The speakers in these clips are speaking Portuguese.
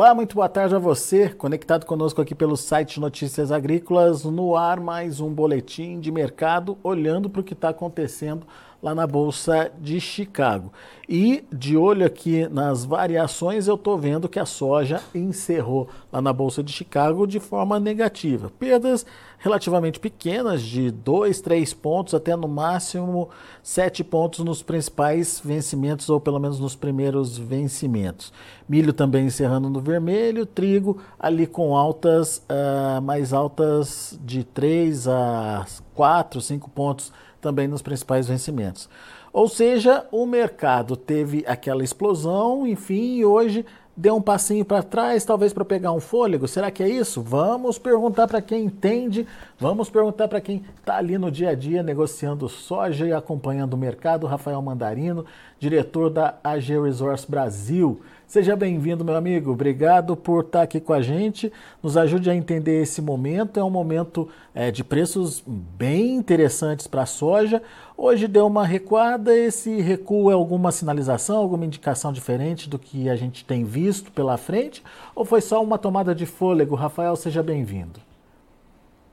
Olá, muito boa tarde a você, conectado conosco aqui pelo site Notícias Agrícolas, no ar mais um boletim de mercado, olhando para o que está acontecendo lá na Bolsa de Chicago. E de olho aqui nas variações, eu estou vendo que a soja encerrou lá na Bolsa de Chicago de forma negativa. Perdas relativamente pequenas, de 2, 3 pontos até no máximo 7 pontos nos principais vencimentos, ou pelo menos nos primeiros vencimentos. Milho também encerrando no vermelho, trigo ali com altas, uh, mais altas de 3 a 4, 5 pontos também nos principais vencimentos. Ou seja, o mercado teve aquela explosão, enfim, e hoje deu um passinho para trás, talvez para pegar um fôlego. Será que é isso? Vamos perguntar para quem entende, vamos perguntar para quem está ali no dia a dia negociando soja e acompanhando o mercado. Rafael Mandarino, diretor da AG Resource Brasil. Seja bem-vindo, meu amigo. Obrigado por estar aqui com a gente. Nos ajude a entender esse momento. É um momento é, de preços bem interessantes para a soja. Hoje deu uma recuada. Esse recuo é alguma sinalização, alguma indicação diferente do que a gente tem visto pela frente? Ou foi só uma tomada de fôlego? Rafael, seja bem-vindo.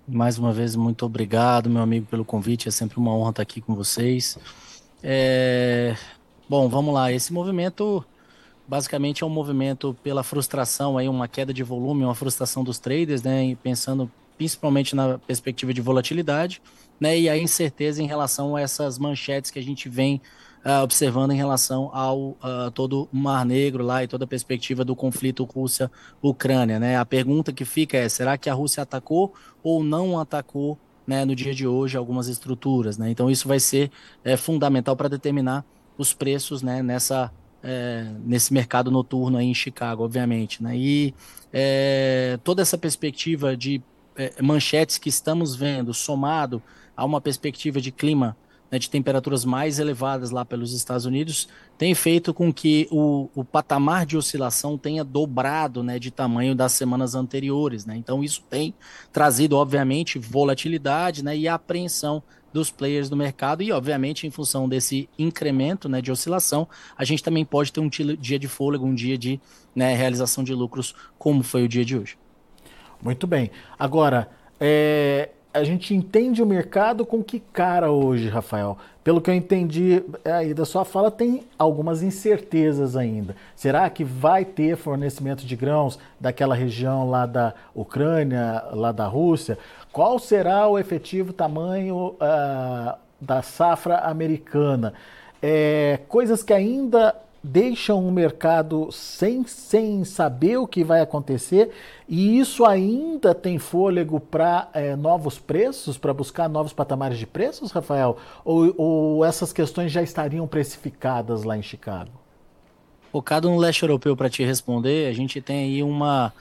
Mais uma vez, muito obrigado, meu amigo, pelo convite. É sempre uma honra estar aqui com vocês. É... Bom, vamos lá. Esse movimento basicamente é um movimento pela frustração, aí uma queda de volume, uma frustração dos traders, né, pensando principalmente na perspectiva de volatilidade, né, e a incerteza em relação a essas manchetes que a gente vem uh, observando em relação ao uh, todo o Mar Negro lá e toda a perspectiva do conflito Rússia-Ucrânia, né? A pergunta que fica é: será que a Rússia atacou ou não atacou, né, no dia de hoje algumas estruturas, né? Então isso vai ser é, fundamental para determinar os preços, né, nessa é, nesse mercado noturno aí em Chicago, obviamente. Né? E é, toda essa perspectiva de é, manchetes que estamos vendo, somado a uma perspectiva de clima né, de temperaturas mais elevadas lá pelos Estados Unidos, tem feito com que o, o patamar de oscilação tenha dobrado né, de tamanho das semanas anteriores. Né? Então, isso tem trazido, obviamente, volatilidade né, e apreensão dos players do mercado e, obviamente, em função desse incremento né, de oscilação, a gente também pode ter um dia de fôlego, um dia de né, realização de lucros, como foi o dia de hoje. Muito bem. Agora, é, a gente entende o mercado com que cara hoje, Rafael? Pelo que eu entendi aí da sua fala, tem algumas incertezas ainda. Será que vai ter fornecimento de grãos daquela região lá da Ucrânia, lá da Rússia? Qual será o efetivo tamanho uh, da safra americana? É, coisas que ainda deixam o mercado sem, sem saber o que vai acontecer e isso ainda tem fôlego para é, novos preços, para buscar novos patamares de preços, Rafael? Ou, ou essas questões já estariam precificadas lá em Chicago? Focado no leste europeu para te responder, a gente tem aí uma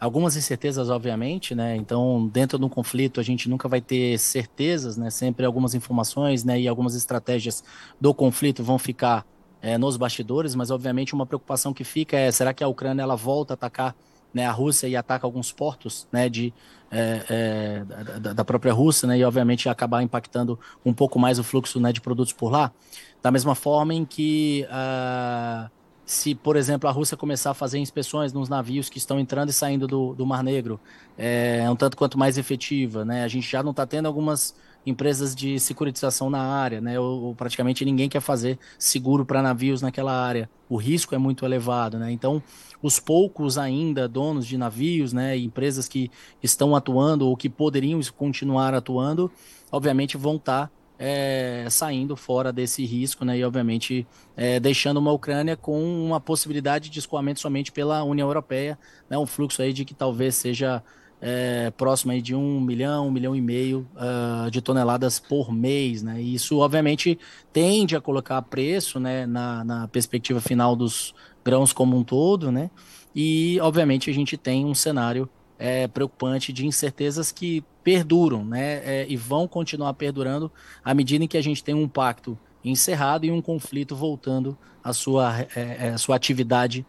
algumas incertezas, obviamente, né? Então, dentro de um conflito, a gente nunca vai ter certezas, né? Sempre algumas informações, né? E algumas estratégias do conflito vão ficar é, nos bastidores, mas obviamente uma preocupação que fica é: será que a Ucrânia ela volta a atacar né, a Rússia e ataca alguns portos né, de, é, é, da, da, própria Rússia, né, e obviamente acabar impactando um pouco mais o fluxo né, de produtos por lá? Da mesma forma em que. Uh, se, por exemplo, a Rússia começar a fazer inspeções nos navios que estão entrando e saindo do, do Mar Negro, é, é um tanto quanto mais efetiva, né? A gente já não está tendo algumas empresas de securitização na área, né? Ou, ou praticamente ninguém quer fazer seguro para navios naquela área. O risco é muito elevado, né? Então, os poucos ainda donos de navios, né, empresas que estão atuando ou que poderiam continuar atuando, obviamente vão estar tá é, saindo fora desse risco, né, e obviamente é, deixando uma Ucrânia com uma possibilidade de escoamento somente pela União Europeia, né, um fluxo aí de que talvez seja é, próximo aí de um milhão, um milhão e meio uh, de toneladas por mês, né, e isso obviamente tende a colocar preço, né, na, na perspectiva final dos grãos como um todo, né, e obviamente a gente tem um cenário é, preocupante de incertezas que perduram, né? É, e vão continuar perdurando à medida em que a gente tem um pacto encerrado e um conflito voltando à sua, é, é à sua atividade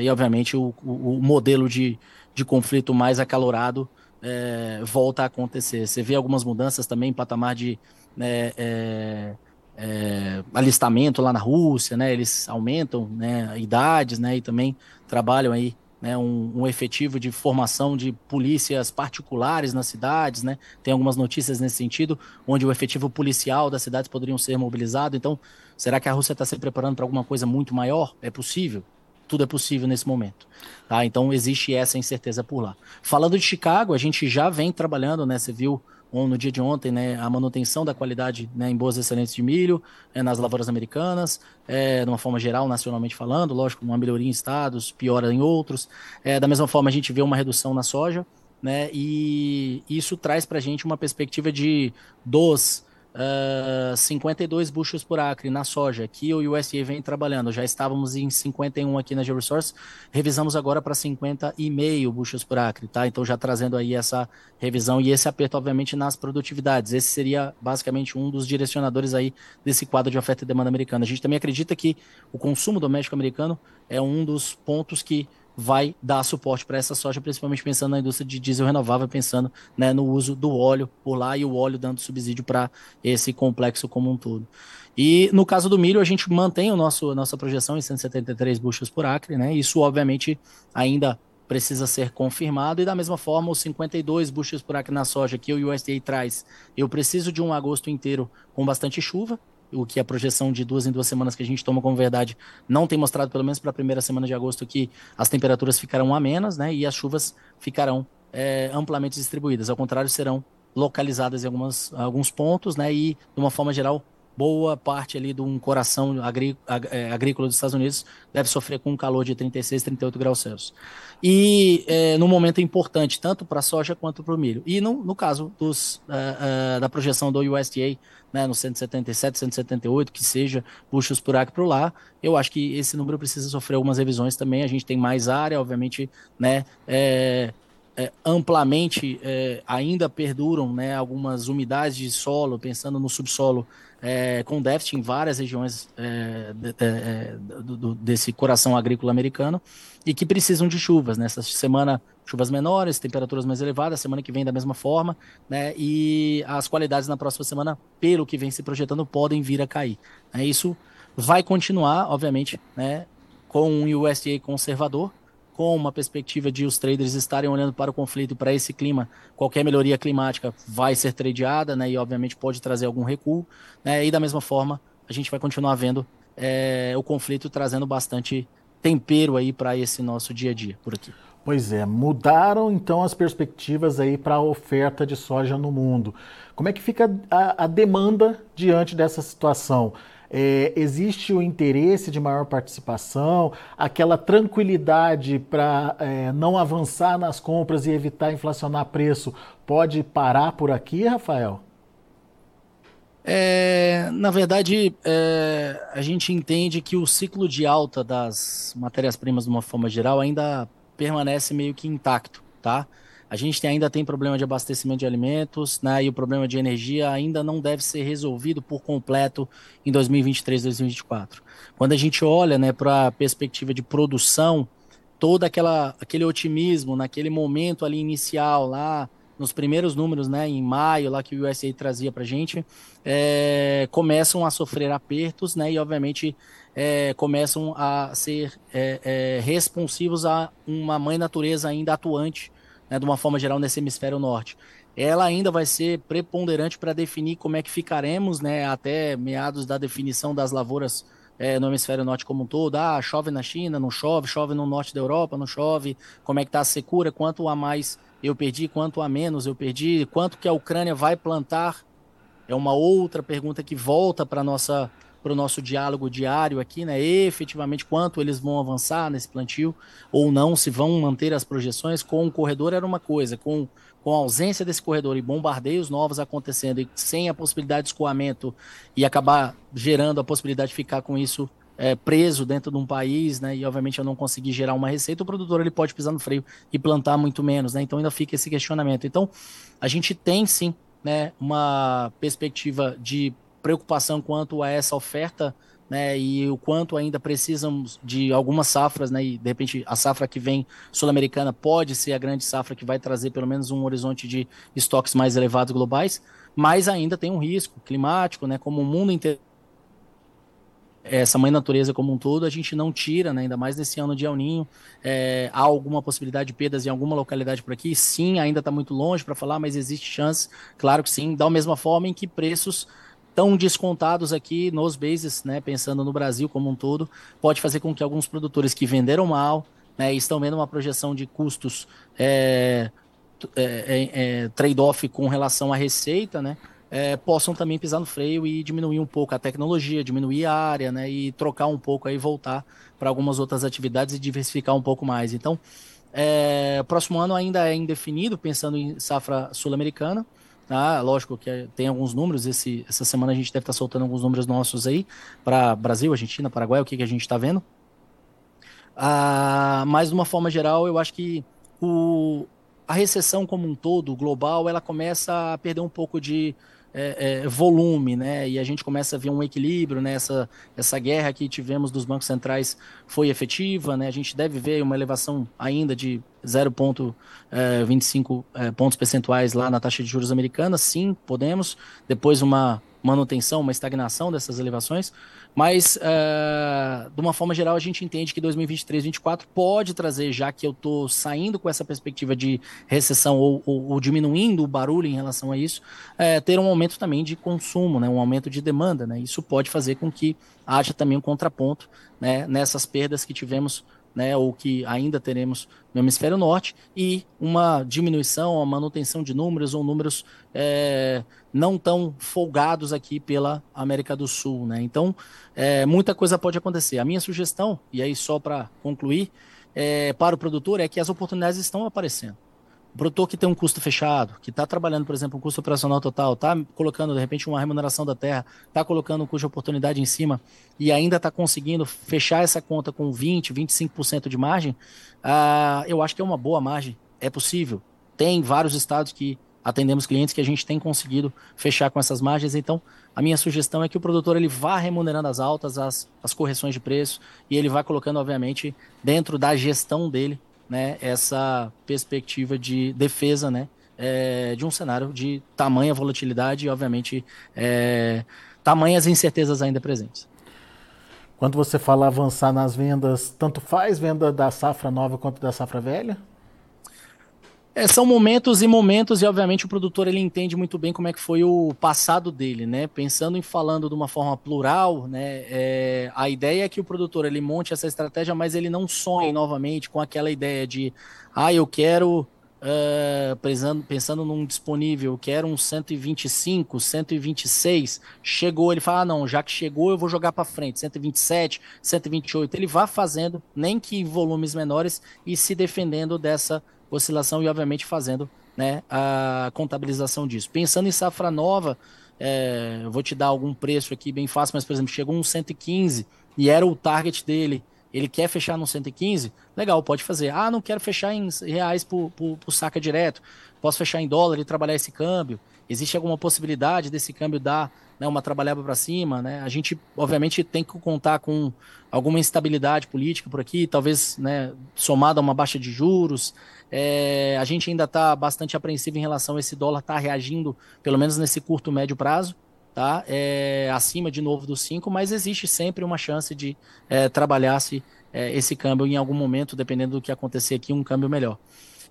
e obviamente o, o, o, modelo de, de conflito mais acalorado volta a acontecer. Você vê algumas mudanças também em patamar de né, alistamento lá na Rússia, né? Eles aumentam né, idades, né? E também trabalham aí né, um, um, efetivo de formação de polícias particulares nas cidades, né? Tem algumas notícias nesse sentido, onde o efetivo policial das cidades poderiam ser mobilizado. Então, será que a Rússia está se preparando para alguma coisa muito maior? É possível? Tudo é possível nesse momento. Tá? Então, existe essa incerteza por lá. Falando de Chicago, a gente já vem trabalhando, né? Você viu no dia de ontem, né, a manutenção da qualidade né, em boas excelentes de milho é, nas lavouras americanas, é, de uma forma geral, nacionalmente falando, lógico, uma melhoria em estados, piora em outros. É, da mesma forma, a gente vê uma redução na soja, né, e isso traz para a gente uma perspectiva de dos uh, ah, 52 bushels por acre na soja, que o USDA vem trabalhando. Já estávamos em 51 aqui na GeoResource, revisamos agora para 50,5 bushels por acre, tá? Então já trazendo aí essa revisão e esse aperto, obviamente, nas produtividades. Esse seria basicamente um dos direcionadores aí desse quadro de oferta e demanda americana. A gente também acredita que o consumo doméstico americano é um dos pontos que vai dar suporte para essa soja, principalmente pensando na indústria de diesel renovável, pensando né, no uso do óleo por lá e o óleo dando subsídio para esse complexo como um todo. E no caso do milho, a gente mantém o nosso, nossa projeção em 173 buchas por acre, né? Isso, obviamente, ainda precisa ser confirmado, e da mesma forma, os 52 buchas por acre na soja que o USDA traz, eu preciso de um agosto inteiro com bastante chuva, o que a projeção de duas em duas semanas que a gente toma como verdade não tem mostrado, pelo menos para a primeira semana de agosto, que as temperaturas ficarão amenas, né? E as chuvas ficarão é, amplamente distribuídas. Ao contrário, serão localizadas em algumas, alguns pontos, né? E, de uma forma geral, boa parte ali de um coração é, agrícola dos Estados Unidos deve sofrer com um calor de 36, 38 graus Celsius. E é, no momento importante, tanto para a soja quanto para o milho. E no, no caso dos, uh, uh, da projeção do USDA, né, no 177, 178, que seja puxos por aqui para lá, eu acho que esse número precisa sofrer algumas revisões também. A gente tem mais área, obviamente, né, é, é, amplamente ainda perduram né, algumas umidades de solo, pensando no subsolo é, com déficit em várias regiões é, de, é, do, do, desse coração agrícola americano e que precisam de chuvas. Nessa né? semana, chuvas menores, temperaturas mais elevadas, semana que vem da mesma forma, né? E as qualidades na próxima semana, pelo que vem se projetando, podem vir a cair. Né? Isso vai continuar, obviamente, né? Com um USDA conservador, com uma perspectiva de os traders estarem olhando para o conflito, para esse clima, qualquer melhoria climática vai ser tradeada, né, e obviamente pode trazer algum recuo, né, e da mesma forma a gente vai continuar vendo é, o conflito trazendo bastante tempero aí para esse nosso dia a dia por aqui. Pois é, mudaram então as perspectivas aí para a oferta de soja no mundo. Como é que fica a, a demanda diante dessa situação? É, existe o interesse de maior participação, aquela tranquilidade para é, não avançar nas compras e evitar inflacionar preço pode parar por aqui, Rafael? É, na verdade, é, a gente entende que o ciclo de alta das matérias-primas, de uma forma geral, ainda permanece meio que intacto, tá? A gente ainda tem problema de abastecimento de alimentos, né? E o problema de energia ainda não deve ser resolvido por completo em 2023, 2024. Quando a gente olha, né, para a perspectiva de produção, todo aquela, aquele otimismo naquele momento ali inicial lá nos primeiros números, né, em maio, lá que o USA trazia para a gente, é, começam a sofrer apertos, né, e obviamente é, começam a ser é, é responsivos a uma mãe natureza ainda atuante né, de uma forma geral, nesse hemisfério norte. Ela ainda vai ser preponderante para definir como é que ficaremos né, até meados da definição das lavouras é, no hemisfério norte como um todo. Ah, chove na China, não chove, chove no norte da Europa, não chove. Como é que está a secura? Quanto a mais eu perdi, quanto a menos eu perdi? Quanto que a Ucrânia vai plantar? É uma outra pergunta que volta para nossa para o nosso diálogo diário aqui, né? Efetivamente, quanto eles vão avançar nesse plantio ou não, se vão manter as projeções. Com o corredor era uma coisa, com, com a ausência desse corredor e bombardeios novos acontecendo e sem a possibilidade de escoamento e acabar gerando a possibilidade de ficar com isso é, preso dentro de um país, né? E obviamente eu não conseguir gerar uma receita, o produtor ele pode pisar no freio e plantar muito menos, né? Então ainda fica esse questionamento. Então a gente tem sim, né, uma perspectiva de preocupação quanto a essa oferta, né, e o quanto ainda precisam de algumas safras, né, e de repente a safra que vem sul-americana pode ser a grande safra que vai trazer pelo menos um horizonte de estoques mais elevados globais, mas ainda tem um risco climático, né, como o mundo inteiro essa mãe natureza como um todo, a gente não tira, né, ainda mais nesse ano de El Ninho. É, há alguma possibilidade de perdas em alguma localidade por aqui? Sim, ainda está muito longe para falar, mas existe chance, claro que sim, da mesma forma em que preços tão descontados aqui nos bases, né, pensando no Brasil como um todo, pode fazer com que alguns produtores que venderam mal, né, estão vendo uma projeção de custos é, é, é, é trade-off com relação à receita, né, é, possam também pisar no freio e diminuir um pouco a tecnologia, diminuir a área, né, e trocar um pouco aí, voltar para algumas outras atividades e diversificar um pouco mais. Então, é, próximo ano ainda é indefinido, pensando em safra sul-americana. Tá? Lógico que tem alguns números. Esse, essa semana a gente deve estar tá soltando alguns números nossos aí para Brasil, Argentina, Paraguai, o que, que a gente está vendo. Ah, mas de uma forma geral, eu acho que o, a recessão como um todo, global, ela começa a perder um pouco de é, é, volume, né? E a gente começa a ver um equilíbrio, né? Essa, guerra que tivemos dos bancos centrais foi efetiva, né? A gente deve ver uma elevação ainda de 0,25 é, é, pontos percentuais lá na taxa de juros americana, sim, podemos. Depois uma manutenção, uma estagnação dessas elevações, mas uh, de uma forma geral a gente entende que 2023, 2024 pode trazer, já que eu estou saindo com essa perspectiva de recessão ou, ou, ou diminuindo o barulho em relação a isso, ter um aumento também de consumo, né, um aumento de demanda, né, isso pode fazer com que haja também um contraponto né, nessas perdas que tivemos né, ou que ainda teremos no hemisfério norte, e uma diminuição, uma manutenção de números ou números é, não tão folgados aqui pela América do Sul. Né? Então, é, muita coisa pode acontecer. A minha sugestão, e aí só para concluir, é, para o produtor é que as oportunidades estão aparecendo. Produtor que tem um custo fechado, que está trabalhando, por exemplo, um custo operacional total, está colocando, de repente, uma remuneração da terra, está colocando um custo de oportunidade em cima e ainda está conseguindo fechar essa conta com 20%, 25% de margem, uh, eu acho que é uma boa margem. É possível. Tem vários estados que atendemos clientes que a gente tem conseguido fechar com essas margens. Então, a minha sugestão é que o produtor ele vá remunerando as altas, as, as correções de preço e ele vá colocando, obviamente, dentro da gestão dele né, essa perspectiva de defesa, né, é, de um cenário de tamanha volatilidade e, obviamente, é, tamanhas incertezas ainda presentes. Quando você fala avançar nas vendas, tanto faz venda da safra nova quanto da safra velha? É, são momentos e momentos e obviamente o produtor ele entende muito bem como é que foi o passado dele, né? Pensando em falando de uma forma plural, né? É, a ideia é que o produtor ele monte essa estratégia, mas ele não sonhe novamente com aquela ideia de, ah, eu quero uh, pensando, pensando num disponível, eu quero um 125, 126, chegou, ele fala, ah, não, já que chegou, eu vou jogar para frente, 127, 128. Ele vai fazendo, nem que em volumes menores e se defendendo dessa oscilação e, obviamente, fazendo né, a contabilização disso. Pensando em safra nova, é, eu vou te dar algum preço aqui bem fácil, mas, por exemplo, chegou um 115 e era o target dele, ele quer fechar no 115, legal, pode fazer. Ah, não quero fechar em reais por, por, por saca direto, posso fechar em dólar e trabalhar esse câmbio. Existe alguma possibilidade desse câmbio dar né, uma trabalhada para cima? Né? A gente, obviamente, tem que contar com alguma instabilidade política por aqui, talvez né, somada a uma baixa de juros. É, a gente ainda está bastante apreensivo em relação a esse dólar estar tá reagindo, pelo menos nesse curto, médio prazo, tá? É, acima de novo dos 5, mas existe sempre uma chance de é, trabalhar-se é, esse câmbio em algum momento, dependendo do que acontecer aqui, um câmbio melhor.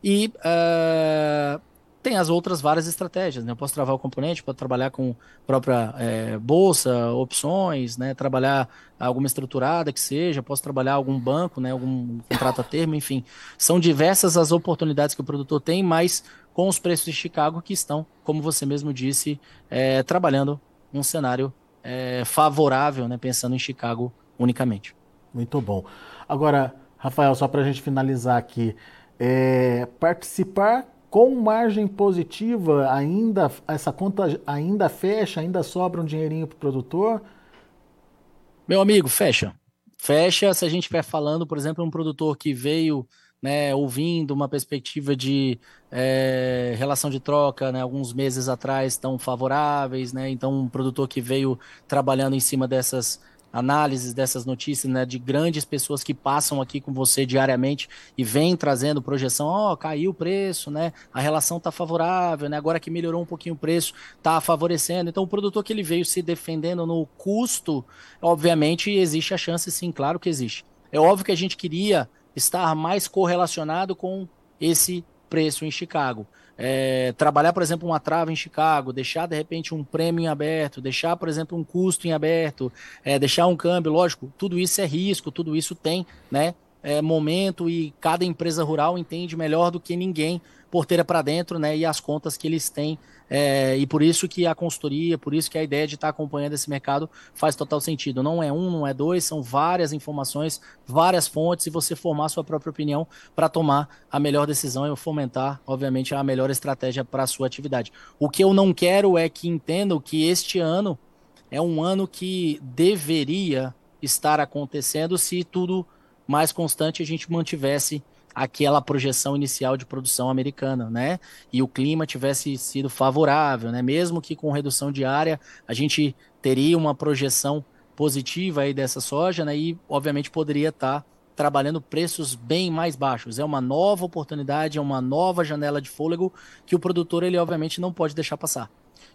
E uh, tem as outras várias estratégias, né? Eu posso travar o componente, posso trabalhar com própria é, bolsa, opções, né? Trabalhar alguma estruturada que seja, posso trabalhar algum banco, né? Algum contrato a termo, enfim. São diversas as oportunidades que o produtor tem, mas com os preços de Chicago que estão, como você mesmo disse, é, trabalhando um cenário é, favorável, né? Pensando em Chicago unicamente. Muito bom. Agora, Rafael, só para a gente finalizar aqui, é, participar com margem positiva, ainda essa conta ainda fecha, ainda sobra um dinheirinho para o produtor? Meu amigo, fecha. Fecha se a gente estiver falando, por exemplo, um produtor que veio né, ouvindo uma perspectiva de é, relação de troca, né, alguns meses atrás tão favoráveis, né, então um produtor que veio trabalhando em cima dessas análises dessas notícias, né, de grandes pessoas que passam aqui com você diariamente e vêm trazendo projeção, ó, oh, caiu o preço, né, a relação está favorável, né, agora que melhorou um pouquinho o preço, está favorecendo. Então, o produtor que ele veio se defendendo no custo, obviamente existe a chance, sim, claro que existe. É óbvio que a gente queria estar mais correlacionado com esse preço em Chicago. É, trabalhar, por exemplo, uma trava em Chicago, deixar de repente um prêmio em aberto, deixar, por exemplo, um custo em aberto, é, deixar um câmbio, lógico, tudo isso é risco, tudo isso tem, né? É, momento e cada empresa rural entende melhor do que ninguém porteira para dentro, né? E as contas que eles têm. É, e por isso que a consultoria, por isso que a ideia de estar acompanhando esse mercado faz total sentido. Não é um, não é dois, são várias informações, várias fontes, e você formar sua própria opinião para tomar a melhor decisão e fomentar, obviamente, a melhor estratégia para a sua atividade. O que eu não quero é que entendam que este ano é um ano que deveria estar acontecendo se tudo mais constante a gente mantivesse aquela projeção inicial de produção americana, né? E o clima tivesse sido favorável, né? Mesmo que com redução diária, a gente teria uma projeção positiva aí dessa soja, né? E obviamente poderia estar tá trabalhando preços bem mais baixos. É uma nova oportunidade, é uma nova janela de fôlego que o produtor ele obviamente não pode deixar passar.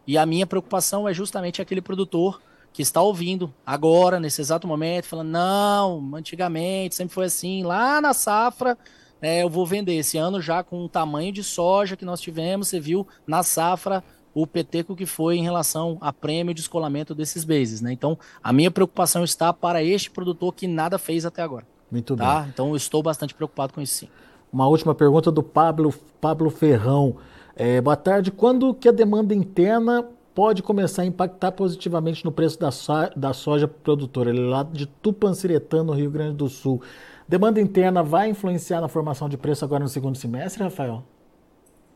E a minha preocupação é justamente aquele produtor que está ouvindo agora, nesse exato momento, falando: não, antigamente sempre foi assim, lá na safra é, eu vou vender esse ano já com o tamanho de soja que nós tivemos, você viu na safra o peteco que foi em relação a prêmio de escolamento desses bases, né? Então, a minha preocupação está para este produtor que nada fez até agora. Muito tá? bem. Então, eu estou bastante preocupado com isso sim. Uma última pergunta do Pablo, Pablo Ferrão. É, boa tarde. Quando que a demanda interna pode começar a impactar positivamente no preço da, so da soja produtora? Ele é lá de Tupanciretã, no Rio Grande do Sul. Demanda interna vai influenciar na formação de preço agora no segundo semestre, Rafael?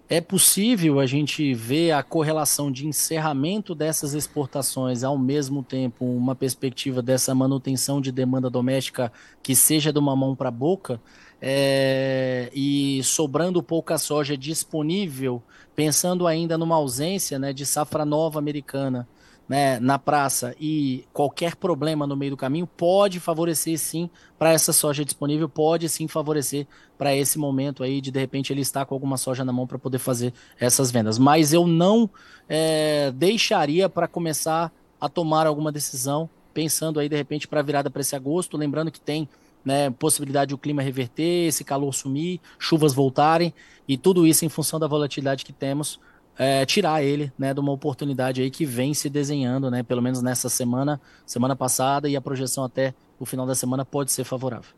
É possível a gente ver a correlação de encerramento dessas exportações ao mesmo tempo uma perspectiva dessa manutenção de demanda doméstica que seja de uma mão para a boca é, e sobrando pouca soja disponível, pensando ainda numa ausência né, de safra nova americana né, na praça e qualquer problema no meio do caminho pode favorecer sim para essa soja disponível, pode sim favorecer para esse momento aí de de repente ele estar com alguma soja na mão para poder fazer essas vendas. Mas eu não é, deixaria para começar a tomar alguma decisão pensando aí de repente para virada para esse agosto, lembrando que tem né, possibilidade do clima reverter, esse calor sumir, chuvas voltarem e tudo isso em função da volatilidade que temos é, tirar ele né, de uma oportunidade aí que vem se desenhando, né, pelo menos nessa semana, semana passada, e a projeção até o final da semana pode ser favorável.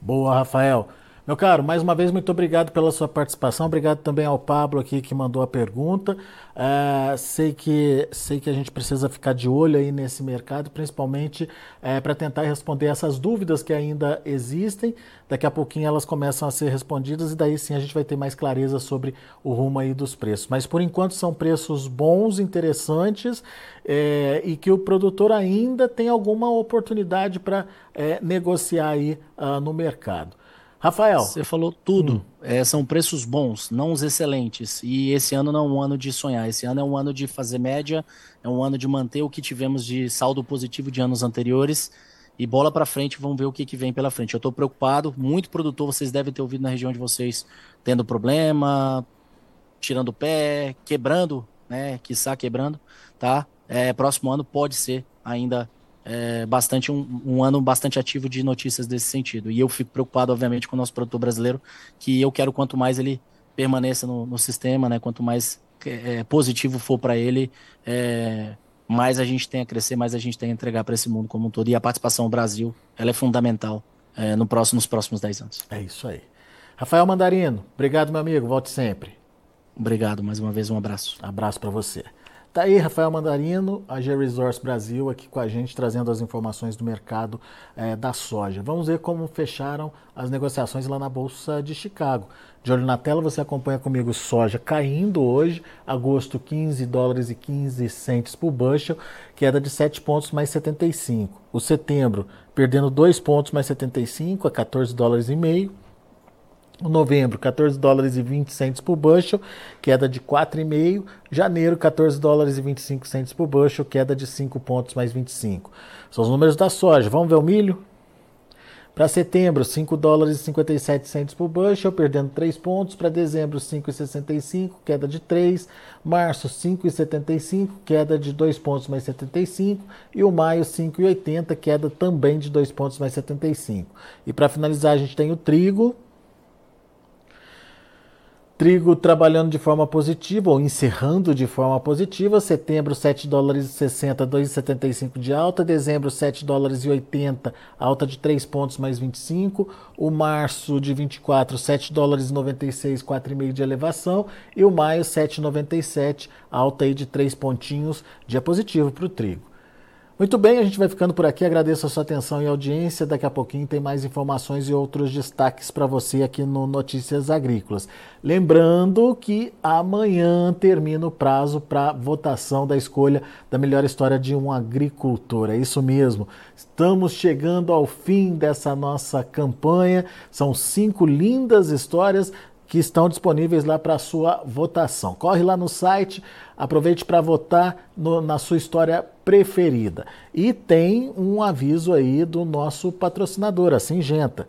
Boa, Rafael. Meu caro, mais uma vez, muito obrigado pela sua participação. Obrigado também ao Pablo aqui que mandou a pergunta. Uh, sei, que, sei que a gente precisa ficar de olho aí nesse mercado, principalmente uh, para tentar responder essas dúvidas que ainda existem. Daqui a pouquinho elas começam a ser respondidas e daí sim a gente vai ter mais clareza sobre o rumo aí dos preços. Mas por enquanto são preços bons, interessantes é, e que o produtor ainda tem alguma oportunidade para é, negociar aí uh, no mercado. Rafael. Você falou tudo. Hum. É, são preços bons, não os excelentes. E esse ano não é um ano de sonhar. Esse ano é um ano de fazer média, é um ano de manter o que tivemos de saldo positivo de anos anteriores. E bola para frente, vamos ver o que, que vem pela frente. Eu estou preocupado, muito produtor, vocês devem ter ouvido na região de vocês tendo problema, tirando o pé, quebrando, né? Quiçá quebrando, tá? É, próximo ano pode ser ainda é, bastante um, um, ano bastante ativo de notícias desse sentido. E eu fico preocupado, obviamente, com o nosso produtor brasileiro, que eu quero quanto mais ele permaneça no, no sistema, né, quanto mais é, positivo for para ele, é, mais a gente tem a crescer, mais a gente tem a entregar para esse mundo como um todo. E a participação do Brasil, ela é fundamental é, no próximo, nos próximos 10 anos. É isso aí. Rafael Mandarino, obrigado, meu amigo. Volte sempre. Obrigado, mais uma vez, um abraço. Abraço para você. Tá aí Rafael Mandarino, a G Resource Brasil, aqui com a gente, trazendo as informações do mercado é, da soja. Vamos ver como fecharam as negociações lá na Bolsa de Chicago. De olho na tela, você acompanha comigo soja caindo hoje, agosto 15 dólares e 15 centes por bushel, queda de 7 pontos mais 75. O setembro perdendo 2 pontos mais 75 a 14 dólares e meio. Novembro, 14 dólares e 20 centos por bushel, queda de 4,5. Janeiro, 14 dólares e 25 centos por bushel, queda de 5 pontos mais 25. São os números da soja. Vamos ver o milho? Para setembro, 5 dólares e 57 centos por bushel, perdendo 3 pontos. Para dezembro, 5,65, queda de 3. Março, 5,75, queda de 2 pontos mais 75. E o maio, 5,80, queda também de 2 pontos mais 75. E para finalizar, a gente tem o trigo, Trigo trabalhando de forma positiva ou encerrando de forma positiva. Setembro 7 dólares e 60, 2,75 de alta. Dezembro 7 dólares e 80, alta de 3 pontos mais 25. O março de 24, 7 dólares e 96, 4,5 de elevação. E o maio 7,97, alta aí de 3 pontinhos. Dia positivo para o trigo. Muito bem, a gente vai ficando por aqui. Agradeço a sua atenção e audiência. Daqui a pouquinho tem mais informações e outros destaques para você aqui no Notícias Agrícolas. Lembrando que amanhã termina o prazo para votação da escolha da melhor história de um agricultor. É isso mesmo. Estamos chegando ao fim dessa nossa campanha. São cinco lindas histórias que estão disponíveis lá para sua votação. Corre lá no site, aproveite para votar no, na sua história preferida. E tem um aviso aí do nosso patrocinador, a Singenta.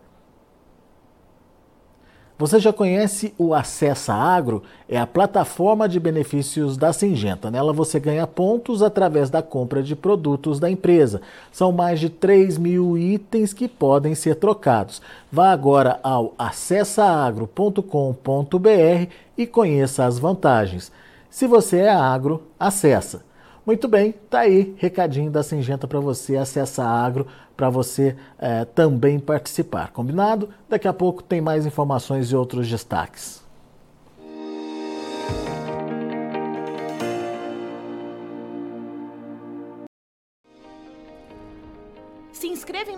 Você já conhece o Acessa Agro? É a plataforma de benefícios da Singenta. Nela você ganha pontos através da compra de produtos da empresa. São mais de 3 mil itens que podem ser trocados. Vá agora ao acessaagro.com.br e conheça as vantagens. Se você é agro, acessa. Muito bem, tá aí, recadinho da Singenta para você, acessa agro para você é, também participar. Combinado? Daqui a pouco tem mais informações e outros destaques.